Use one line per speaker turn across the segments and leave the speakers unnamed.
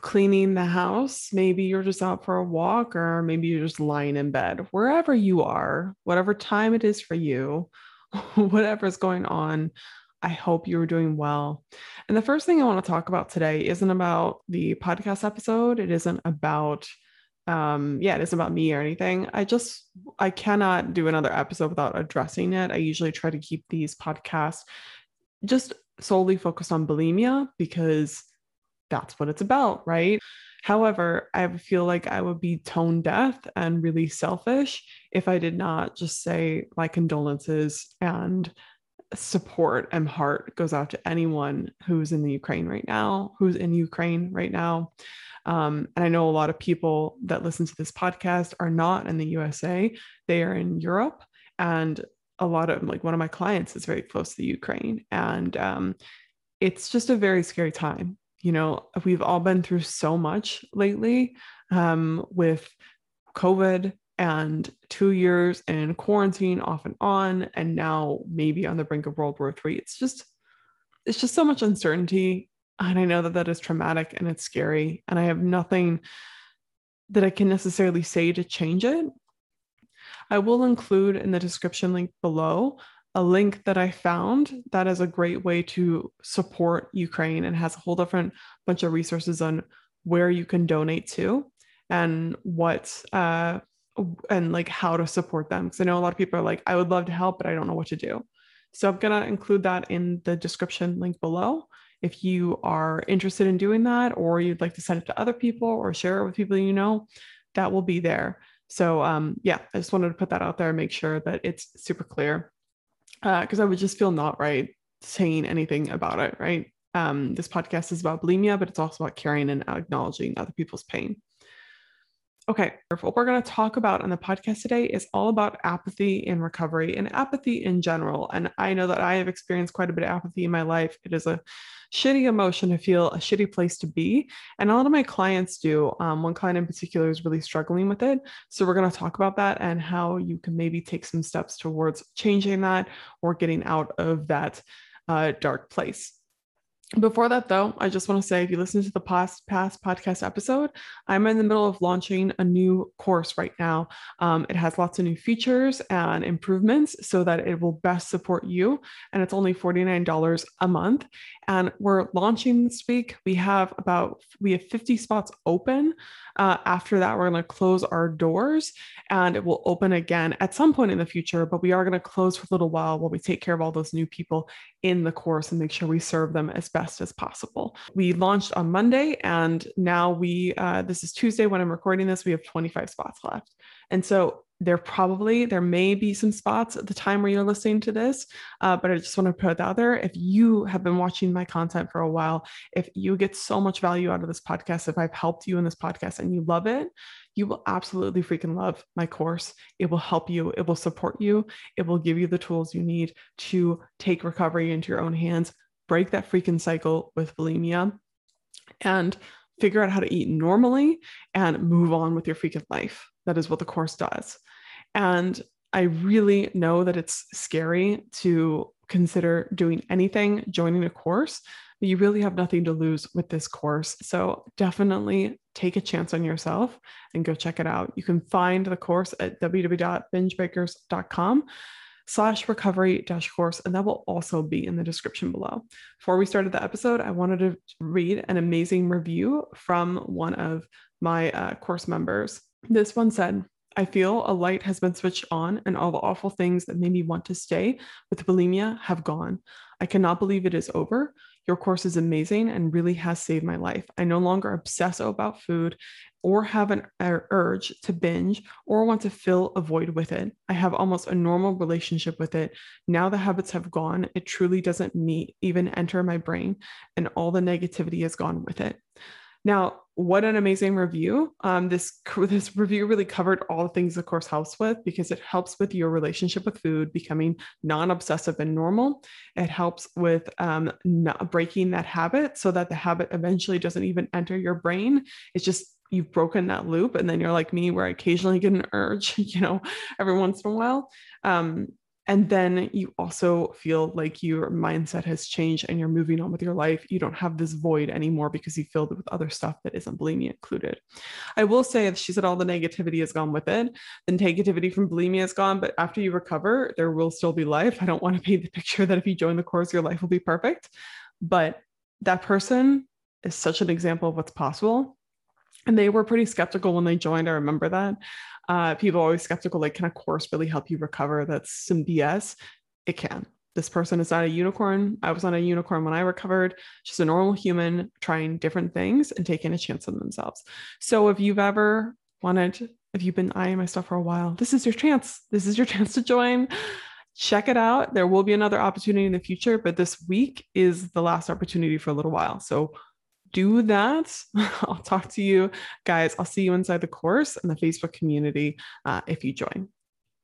cleaning the house. Maybe you're just out for a walk, or maybe you're just lying in bed. Wherever you are, whatever time it is for you, whatever's going on, I hope you're doing well. And the first thing I want to talk about today isn't about the podcast episode. It isn't about um yeah it isn't about me or anything i just i cannot do another episode without addressing it i usually try to keep these podcasts just solely focused on bulimia because that's what it's about, right? However, I feel like I would be tone deaf and really selfish if I did not just say my condolences and support and heart goes out to anyone who's in the Ukraine right now, who's in Ukraine right now. Um, and I know a lot of people that listen to this podcast are not in the USA, they are in Europe. And a lot of like one of my clients is very close to the Ukraine. And um, it's just a very scary time you know, we've all been through so much lately um, with COVID and two years in quarantine off and on, and now maybe on the brink of World War III. It's just, it's just so much uncertainty. And I know that that is traumatic and it's scary. And I have nothing that I can necessarily say to change it. I will include in the description link below a link that I found that is a great way to support Ukraine and has a whole different bunch of resources on where you can donate to and what uh and like how to support them because I know a lot of people are like I would love to help but I don't know what to do. So I'm to include that in the description link below if you are interested in doing that or you'd like to send it to other people or share it with people you know that will be there. So um yeah, I just wanted to put that out there and make sure that it's super clear because uh, I would just feel not right saying anything about it, right? Um, this podcast is about bulimia, but it's also about caring and acknowledging other people's pain. Okay, what we're going to talk about on the podcast today is all about apathy in recovery and apathy in general. And I know that I have experienced quite a bit of apathy in my life. It is a shitty emotion to feel, a shitty place to be. And a lot of my clients do. Um, one client in particular is really struggling with it. So we're going to talk about that and how you can maybe take some steps towards changing that or getting out of that uh, dark place. Before that, though, I just want to say if you listen to the past, past podcast episode, I'm in the middle of launching a new course right now. Um, it has lots of new features and improvements so that it will best support you. And it's only $49 a month. And we're launching this week. We have about we have 50 spots open. Uh, after that, we're going to close our doors and it will open again at some point in the future. But we are going to close for a little while while we take care of all those new people in the course and make sure we serve them as best as possible. We launched on Monday, and now we uh, this is Tuesday when I'm recording this. We have 25 spots left, and so there probably there may be some spots at the time where you're listening to this uh, but i just want to put it out there if you have been watching my content for a while if you get so much value out of this podcast if i've helped you in this podcast and you love it you will absolutely freaking love my course it will help you it will support you it will give you the tools you need to take recovery into your own hands break that freaking cycle with bulimia and figure out how to eat normally and move on with your freaking life that is what the course does. And I really know that it's scary to consider doing anything, joining a course, but you really have nothing to lose with this course. So definitely take a chance on yourself and go check it out. You can find the course at www.bingebreakers.com slash recovery dash course, and that will also be in the description below. Before we started the episode, I wanted to read an amazing review from one of my uh, course members. This one said, I feel a light has been switched on, and all the awful things that made me want to stay with bulimia have gone. I cannot believe it is over. Your course is amazing and really has saved my life. I no longer obsess about food or have an er, urge to binge or want to fill a void with it. I have almost a normal relationship with it. Now the habits have gone, it truly doesn't meet, even enter my brain, and all the negativity has gone with it. Now, what an amazing review. Um, this, this review really covered all the things the course helps with because it helps with your relationship with food becoming non obsessive and normal. It helps with um, breaking that habit so that the habit eventually doesn't even enter your brain. It's just you've broken that loop and then you're like me where i occasionally get an urge you know every once in a while um, and then you also feel like your mindset has changed and you're moving on with your life. You don't have this void anymore because you filled it with other stuff that isn't bulimia included. I will say, she said all the negativity has gone with it. The negativity from bulimia is gone, but after you recover, there will still be life. I don't want to paint the picture that if you join the course, your life will be perfect. But that person is such an example of what's possible. And they were pretty skeptical when they joined. I remember that. Uh, people always skeptical, like, can a course really help you recover? That's some BS. It can. This person is not a unicorn. I was not a unicorn when I recovered, just a normal human trying different things and taking a chance on themselves. So if you've ever wanted, if you've been eyeing my stuff for a while, this is your chance. This is your chance to join. Check it out. There will be another opportunity in the future, but this week is the last opportunity for a little while. So do that, I'll talk to you guys. I'll see you inside the course and the Facebook community uh, if you join.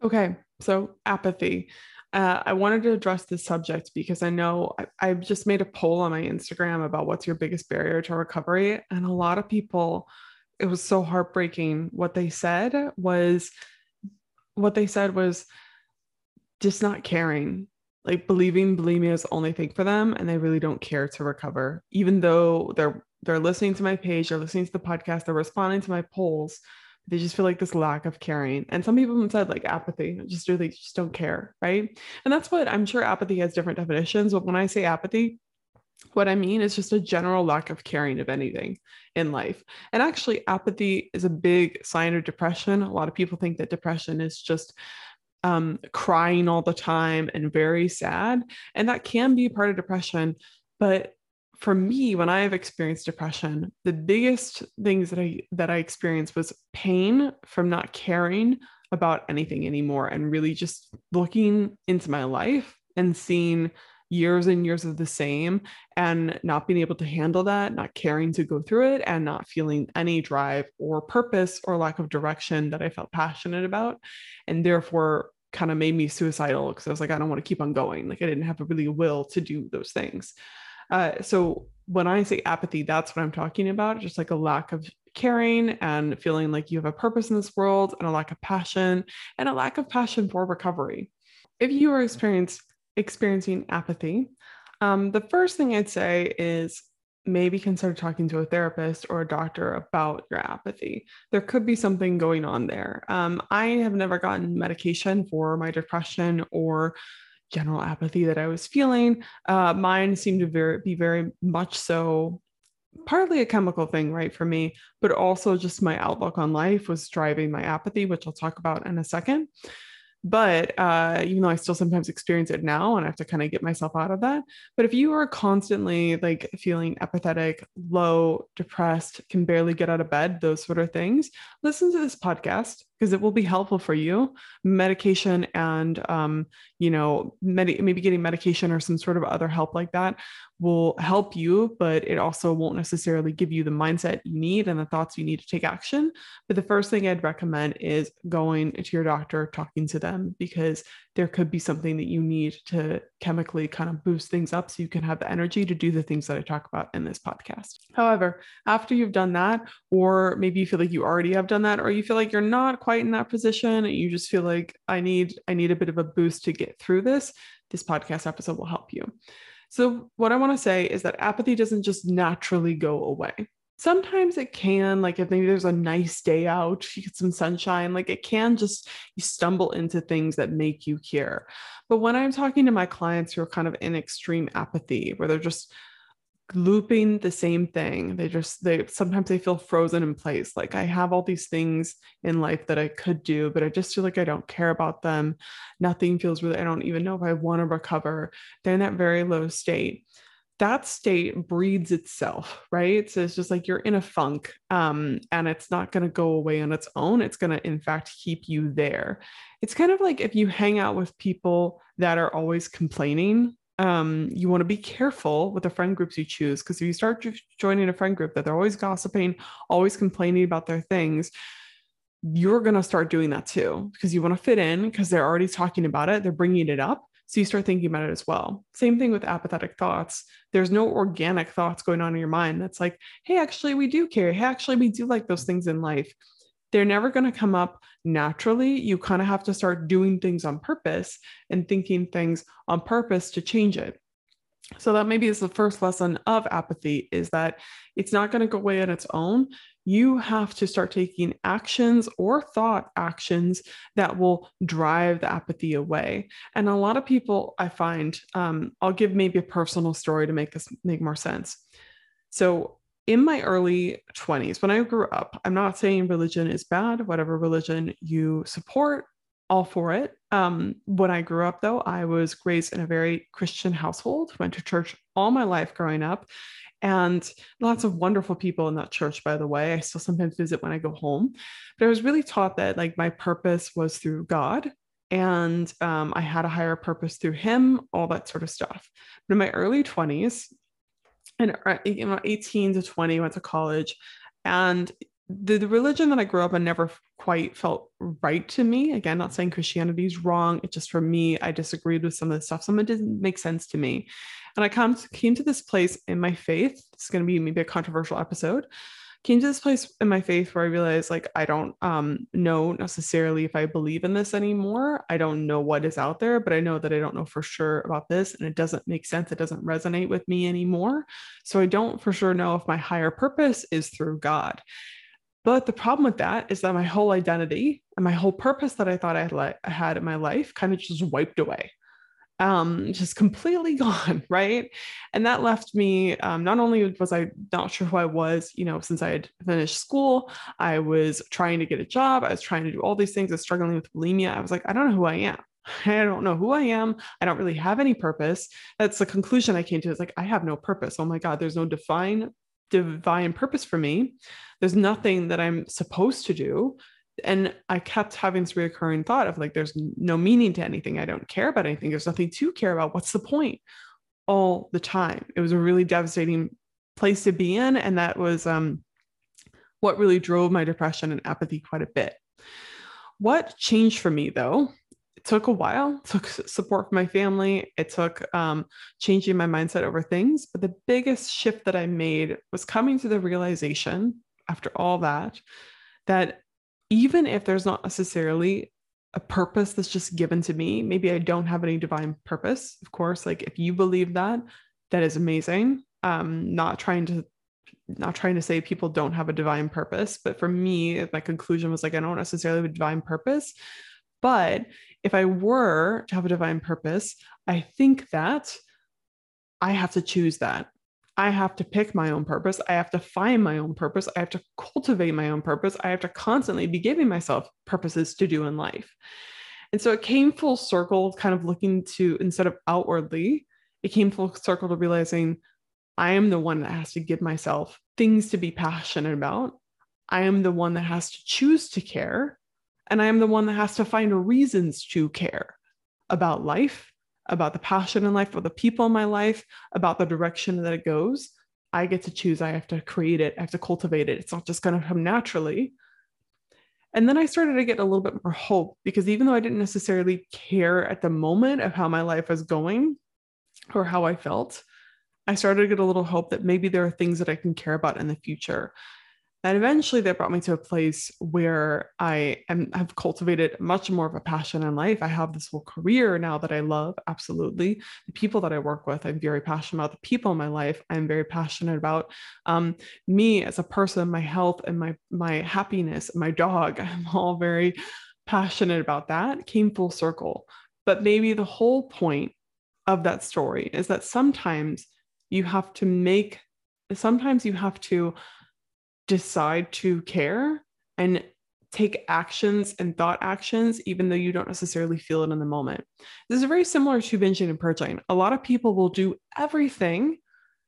Okay, so apathy. Uh, I wanted to address this subject because I know I, I just made a poll on my Instagram about what's your biggest barrier to recovery. And a lot of people, it was so heartbreaking. What they said was, what they said was just not caring like believing bulimia is the only thing for them and they really don't care to recover even though they're they're listening to my page they're listening to the podcast they're responding to my polls they just feel like this lack of caring and some people have said like apathy just really just don't care right and that's what i'm sure apathy has different definitions but when i say apathy what I mean is just a general lack of caring of anything in life. And actually, apathy is a big sign of depression. A lot of people think that depression is just um, crying all the time and very sad. And that can be part of depression. But for me, when I have experienced depression, the biggest things that I that I experienced was pain from not caring about anything anymore and really just looking into my life and seeing years and years of the same and not being able to handle that, not caring to go through it, and not feeling any drive or purpose or lack of direction that I felt passionate about. And therefore, kind of made me suicidal because I was like, I don't want to keep on going. Like, I didn't have a really will to do those things. Uh, so, when I say apathy, that's what I'm talking about, just like a lack of caring and feeling like you have a purpose in this world and a lack of passion and a lack of passion for recovery. If you are experience, experiencing apathy, um, the first thing I'd say is maybe consider talking to a therapist or a doctor about your apathy. There could be something going on there. Um, I have never gotten medication for my depression or general apathy that I was feeling. Uh, mine seemed to very, be very much so partly a chemical thing, right, for me, but also just my outlook on life was driving my apathy, which I'll talk about in a second. But uh, even though I still sometimes experience it now and I have to kind of get myself out of that. But if you are constantly like feeling apathetic, low, depressed, can barely get out of bed, those sort of things, listen to this podcast because it will be helpful for you. Medication and, um, you know, med- maybe getting medication or some sort of other help like that will help you, but it also won't necessarily give you the mindset you need and the thoughts you need to take action. But the first thing I'd recommend is going to your doctor, talking to them, because there could be something that you need to chemically kind of boost things up so you can have the energy to do the things that I talk about in this podcast. However, after you've done that, or maybe you feel like you already have done that, or you feel like you're not quite in that position, and you just feel like I need I need a bit of a boost to get through this, this podcast episode will help you. So, what I want to say is that apathy doesn't just naturally go away. Sometimes it can, like if maybe there's a nice day out, you get some sunshine, like it can just, you stumble into things that make you care. But when I'm talking to my clients who are kind of in extreme apathy, where they're just looping the same thing they just they sometimes they feel frozen in place like i have all these things in life that i could do but i just feel like i don't care about them. Nothing feels really i don't even know if i want to recover. They're in that very low state that state breeds itself, right? So it's just like you're in a funk um, and it's not going to go away on its own. It's going to, in fact, keep you there. It's kind of like if you hang out with people that are always complaining, um, you want to be careful with the friend groups you choose because if you start joining a friend group that they're always gossiping, always complaining about their things, you're going to start doing that too because you want to fit in because they're already talking about it, they're bringing it up. So you start thinking about it as well. Same thing with apathetic thoughts. There's no organic thoughts going on in your mind that's like, hey, actually, we do care. Hey, actually, we do like those things in life. They're never going to come up naturally. You kind of have to start doing things on purpose and thinking things on purpose to change it. So that maybe is the first lesson of apathy is that it's not going to go away on its own you have to start taking actions or thought actions that will drive the apathy away. And a lot of people I find, um, I'll give maybe a personal story to make this make more sense. So in my early 20s, when I grew up, I'm not saying religion is bad, whatever religion you support, all for it. Um, when I grew up, though, I was raised in a very Christian household, went to church all my life growing up and lots of wonderful people in that church by the way. I still sometimes visit when i go home. But i was really taught that like my purpose was through god and um, i had a higher purpose through him all that sort of stuff. But in my early 20s and uh, you know 18 to 20 went to college and the, the religion that I grew up in never quite felt right to me. Again, not saying Christianity is wrong. It just for me, I disagreed with some of the stuff. Some of it didn't make sense to me. And I come to, came to this place in my faith. It's going to be maybe a controversial episode. Came to this place in my faith where I realized like I don't um, know necessarily if I believe in this anymore. I don't know what is out there, but I know that I don't know for sure about this, and it doesn't make sense. It doesn't resonate with me anymore. So I don't for sure know if my higher purpose is through God. But the problem with that is that my whole identity and my whole purpose that I thought I had, li- I had in my life kind of just wiped away um, just completely gone, right? And that left me. Um, not only was I not sure who I was, you know, since I had finished school, I was trying to get a job, I was trying to do all these things, I was struggling with bulimia. I was like, I don't know who I am. I don't know who I am. I don't really have any purpose. That's the conclusion I came to. It's like I have no purpose. Oh my God, there's no divine divine purpose for me. There's nothing that I'm supposed to do and I kept having this reoccurring thought of like, there's no meaning to anything. I don't care about anything. There's nothing to care about. What's the point? All the time. It was a really devastating place to be in. And that was um, what really drove my depression and apathy quite a bit. What changed for me though? It took a while, it took support from my family. It took um, changing my mindset over things. But the biggest shift that I made was coming to the realization after all that, that even if there's not necessarily a purpose that's just given to me, maybe I don't have any divine purpose. Of course, like if you believe that, that is amazing. Um, not trying to not trying to say people don't have a divine purpose, but for me, my conclusion was like I don't necessarily have a divine purpose. But if I were to have a divine purpose, I think that I have to choose that. I have to pick my own purpose. I have to find my own purpose. I have to cultivate my own purpose. I have to constantly be giving myself purposes to do in life. And so it came full circle, kind of looking to instead of outwardly, it came full circle to realizing I am the one that has to give myself things to be passionate about. I am the one that has to choose to care. And I am the one that has to find reasons to care about life about the passion in life, about the people in my life, about the direction that it goes. I get to choose. I have to create it. I have to cultivate it. It's not just going to come naturally. And then I started to get a little bit more hope because even though I didn't necessarily care at the moment of how my life was going or how I felt, I started to get a little hope that maybe there are things that I can care about in the future. And eventually that brought me to a place where I am have cultivated much more of a passion in life. I have this whole career now that I love, absolutely. The people that I work with, I'm very passionate about. The people in my life, I'm very passionate about. Um, me as a person, my health and my my happiness, my dog, I'm all very passionate about that. Came full circle. But maybe the whole point of that story is that sometimes you have to make sometimes you have to decide to care and take actions and thought actions, even though you don't necessarily feel it in the moment. This is very similar to binging and purging. A lot of people will do everything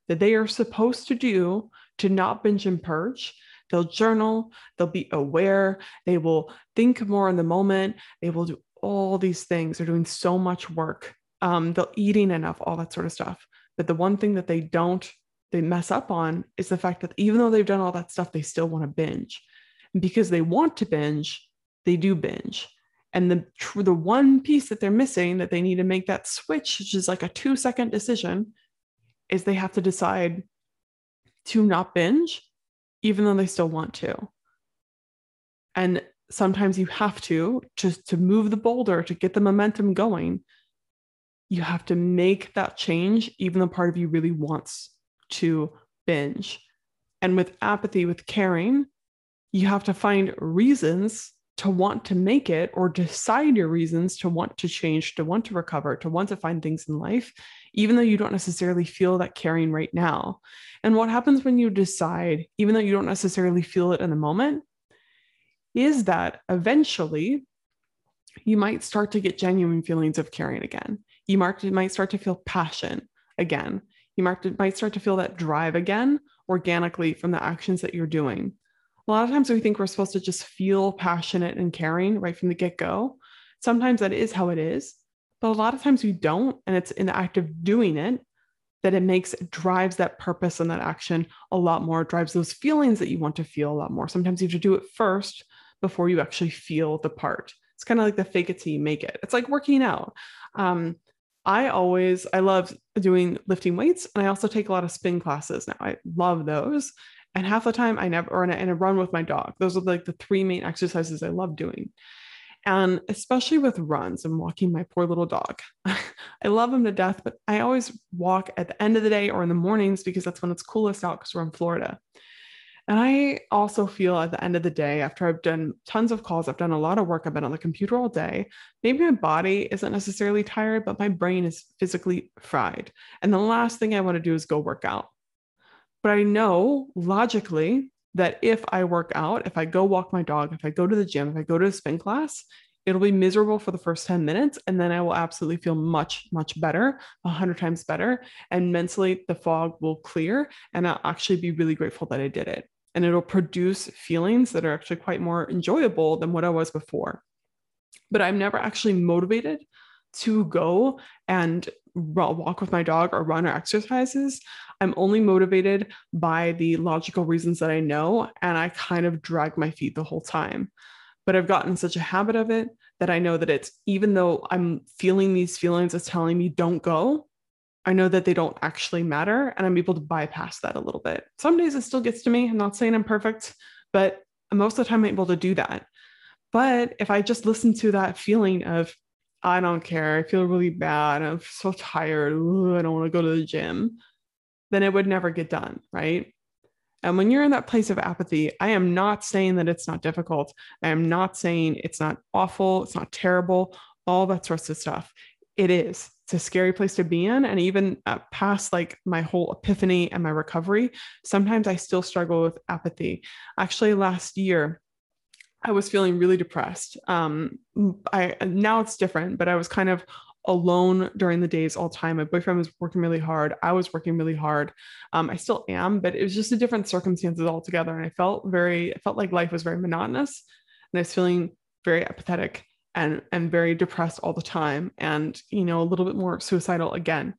that they are supposed to do to not binge and purge. They'll journal, they'll be aware, they will think more in the moment, they will do all these things. They're doing so much work. Um, they're eating enough, all that sort of stuff. But the one thing that they don't, they mess up on is the fact that even though they've done all that stuff, they still want to binge. And because they want to binge, they do binge. And the the one piece that they're missing that they need to make that switch, which is like a two second decision, is they have to decide to not binge, even though they still want to. And sometimes you have to just to move the boulder to get the momentum going. You have to make that change, even though part of you really wants to binge. And with apathy, with caring, you have to find reasons to want to make it or decide your reasons to want to change, to want to recover, to want to find things in life, even though you don't necessarily feel that caring right now. And what happens when you decide, even though you don't necessarily feel it in the moment, is that eventually you might start to get genuine feelings of caring again. You might start to feel passion again. You might start to feel that drive again organically from the actions that you're doing a lot of times we think we're supposed to just feel passionate and caring right from the get go. Sometimes that is how it is, but a lot of times we don't. And it's in the act of doing it that it makes, drives that purpose and that action a lot more, drives those feelings that you want to feel a lot more. Sometimes you have to do it first before you actually feel the part. It's kind of like the fake it till you make it. It's like working out. Um, I always I love doing lifting weights and I also take a lot of spin classes now. I love those. And half the time I never, or in a, in a run with my dog. Those are like the three main exercises I love doing. And especially with runs and walking my poor little dog. I love him to death, but I always walk at the end of the day or in the mornings because that's when it's coolest out because we're in Florida. And I also feel at the end of the day, after I've done tons of calls, I've done a lot of work, I've been on the computer all day. Maybe my body isn't necessarily tired, but my brain is physically fried. And the last thing I want to do is go work out. But I know logically that if I work out, if I go walk my dog, if I go to the gym, if I go to a spin class, it'll be miserable for the first 10 minutes. And then I will absolutely feel much, much better, 100 times better. And mentally, the fog will clear. And I'll actually be really grateful that I did it. And it'll produce feelings that are actually quite more enjoyable than what I was before. But I'm never actually motivated to go and walk with my dog or run or exercises. I'm only motivated by the logical reasons that I know, and I kind of drag my feet the whole time. But I've gotten such a habit of it that I know that it's even though I'm feeling these feelings as telling me don't go, I know that they don't actually matter, and I'm able to bypass that a little bit. Some days it still gets to me. I'm not saying I'm perfect, but most of the time I'm able to do that. But if I just listen to that feeling of, I don't care. I feel really bad. I'm so tired. Ooh, I don't want to go to the gym. Then it would never get done. Right. And when you're in that place of apathy, I am not saying that it's not difficult. I am not saying it's not awful. It's not terrible, all that sorts of stuff. It is. It's a scary place to be in. And even past like my whole epiphany and my recovery, sometimes I still struggle with apathy. Actually, last year, I was feeling really depressed. Um, I now it's different, but I was kind of alone during the days all time. My boyfriend was working really hard. I was working really hard. Um, I still am, but it was just a different circumstances altogether. And I felt very, I felt like life was very monotonous, and I was feeling very apathetic and and very depressed all the time, and you know a little bit more suicidal again.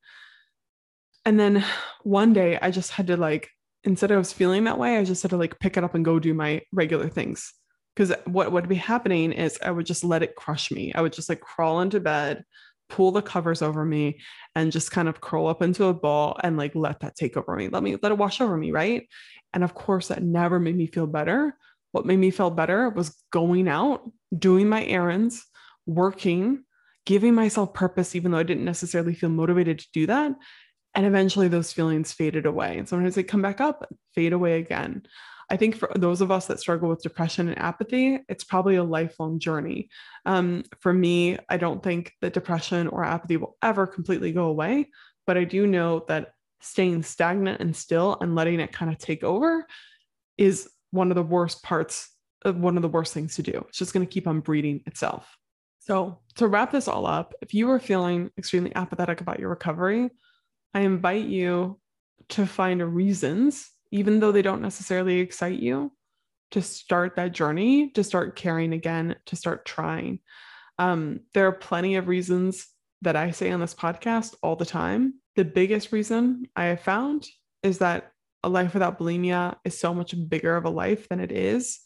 And then one day I just had to like instead of I was feeling that way, I just had to like pick it up and go do my regular things because what would be happening is I would just let it crush me. I would just like crawl into bed, pull the covers over me, and just kind of curl up into a ball and like let that take over me. Let me let it wash over me, right? And of course, that never made me feel better. What made me feel better was going out, doing my errands, working, giving myself purpose, even though I didn't necessarily feel motivated to do that. And eventually those feelings faded away. And sometimes they come back up, fade away again. I think for those of us that struggle with depression and apathy, it's probably a lifelong journey. Um, for me, I don't think that depression or apathy will ever completely go away, but I do know that staying stagnant and still and letting it kind of take over is one of the worst parts of one of the worst things to do. It's just going to keep on breeding itself. So, to wrap this all up, if you are feeling extremely apathetic about your recovery, I invite you to find reasons, even though they don't necessarily excite you, to start that journey, to start caring again, to start trying. Um, there are plenty of reasons that I say on this podcast all the time. The biggest reason I have found is that a life without bulimia is so much bigger of a life than it is.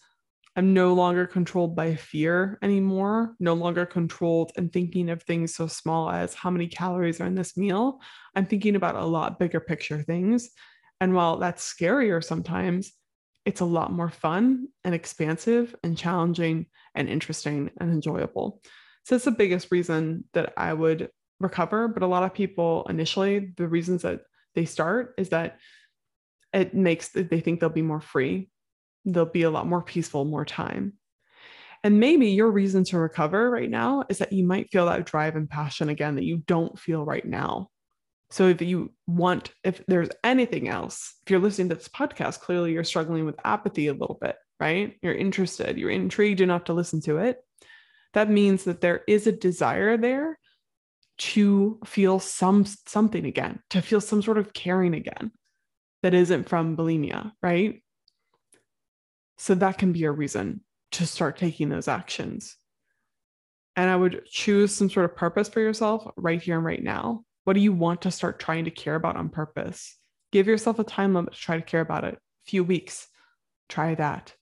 I'm no longer controlled by fear anymore, no longer controlled and thinking of things so small as how many calories are in this meal. I'm thinking about a lot bigger picture things. And while that's scarier sometimes, it's a lot more fun and expansive and challenging and interesting and enjoyable. So that's the biggest reason that I would recover. But a lot of people initially, the reasons that they start is that it makes they think they'll be more free. They'll be a lot more peaceful more time. And maybe your reason to recover right now is that you might feel that drive and passion again that you don't feel right now. So if you want if there's anything else if you're listening to this podcast clearly you're struggling with apathy a little bit right? You're interested you're intrigued enough to listen to it. That means that there is a desire there to feel some something again to feel some sort of caring again that isn't from bulimia, right? So that can be a reason to start taking those actions. And I would choose some sort of purpose for yourself right here and right now. What do you want to start trying to care about on purpose? Give yourself a time limit to try to care about it. A few weeks, try that.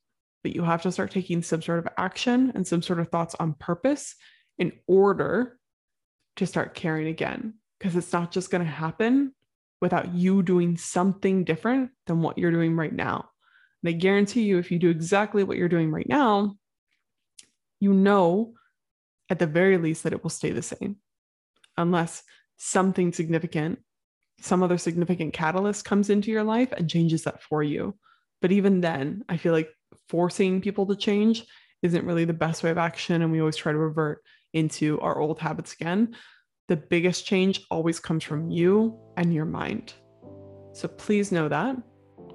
But you have to start taking some sort of action and some sort of thoughts on purpose in order to start caring again. Because it's not just going to happen without you doing something different than what you're doing right now. And I guarantee you, if you do exactly what you're doing right now, you know at the very least that it will stay the same unless something significant, some other significant catalyst comes into your life and changes that for you. But even then, I feel like forcing people to change isn't really the best way of action. And we always try to revert into our old habits again the biggest change always comes from you and your mind. So please know that.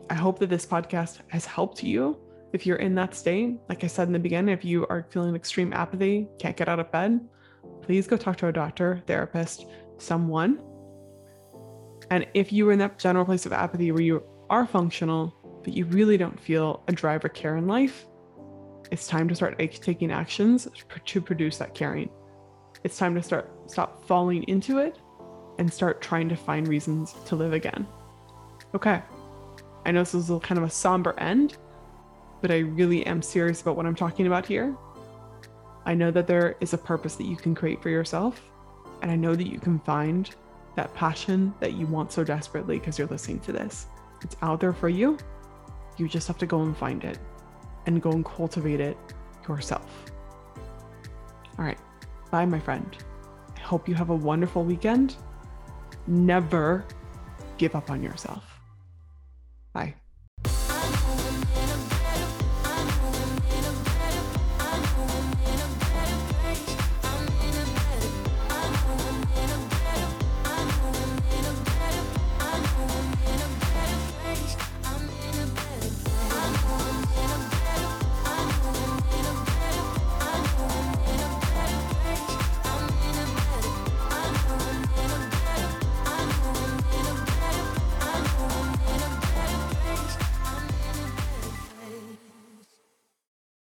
I hope that this podcast has helped you. If you're in that state, like I said in the beginning, if you are feeling extreme apathy, can't get out of bed, please go talk to a doctor, therapist, someone. And if you are in that general place of apathy where you are functional, but you really don't feel a drive or care in life, it's time to start taking actions to produce that caring. It's time to start stop falling into it and start trying to find reasons to live again. Okay. I know this is kind of a somber end, but I really am serious about what I'm talking about here. I know that there is a purpose that you can create for yourself, and I know that you can find that passion that you want so desperately because you're listening to this. It's out there for you. You just have to go and find it and go and cultivate it yourself. All right. Bye, my friend. Hope you have a wonderful weekend. Never give up on yourself. Bye.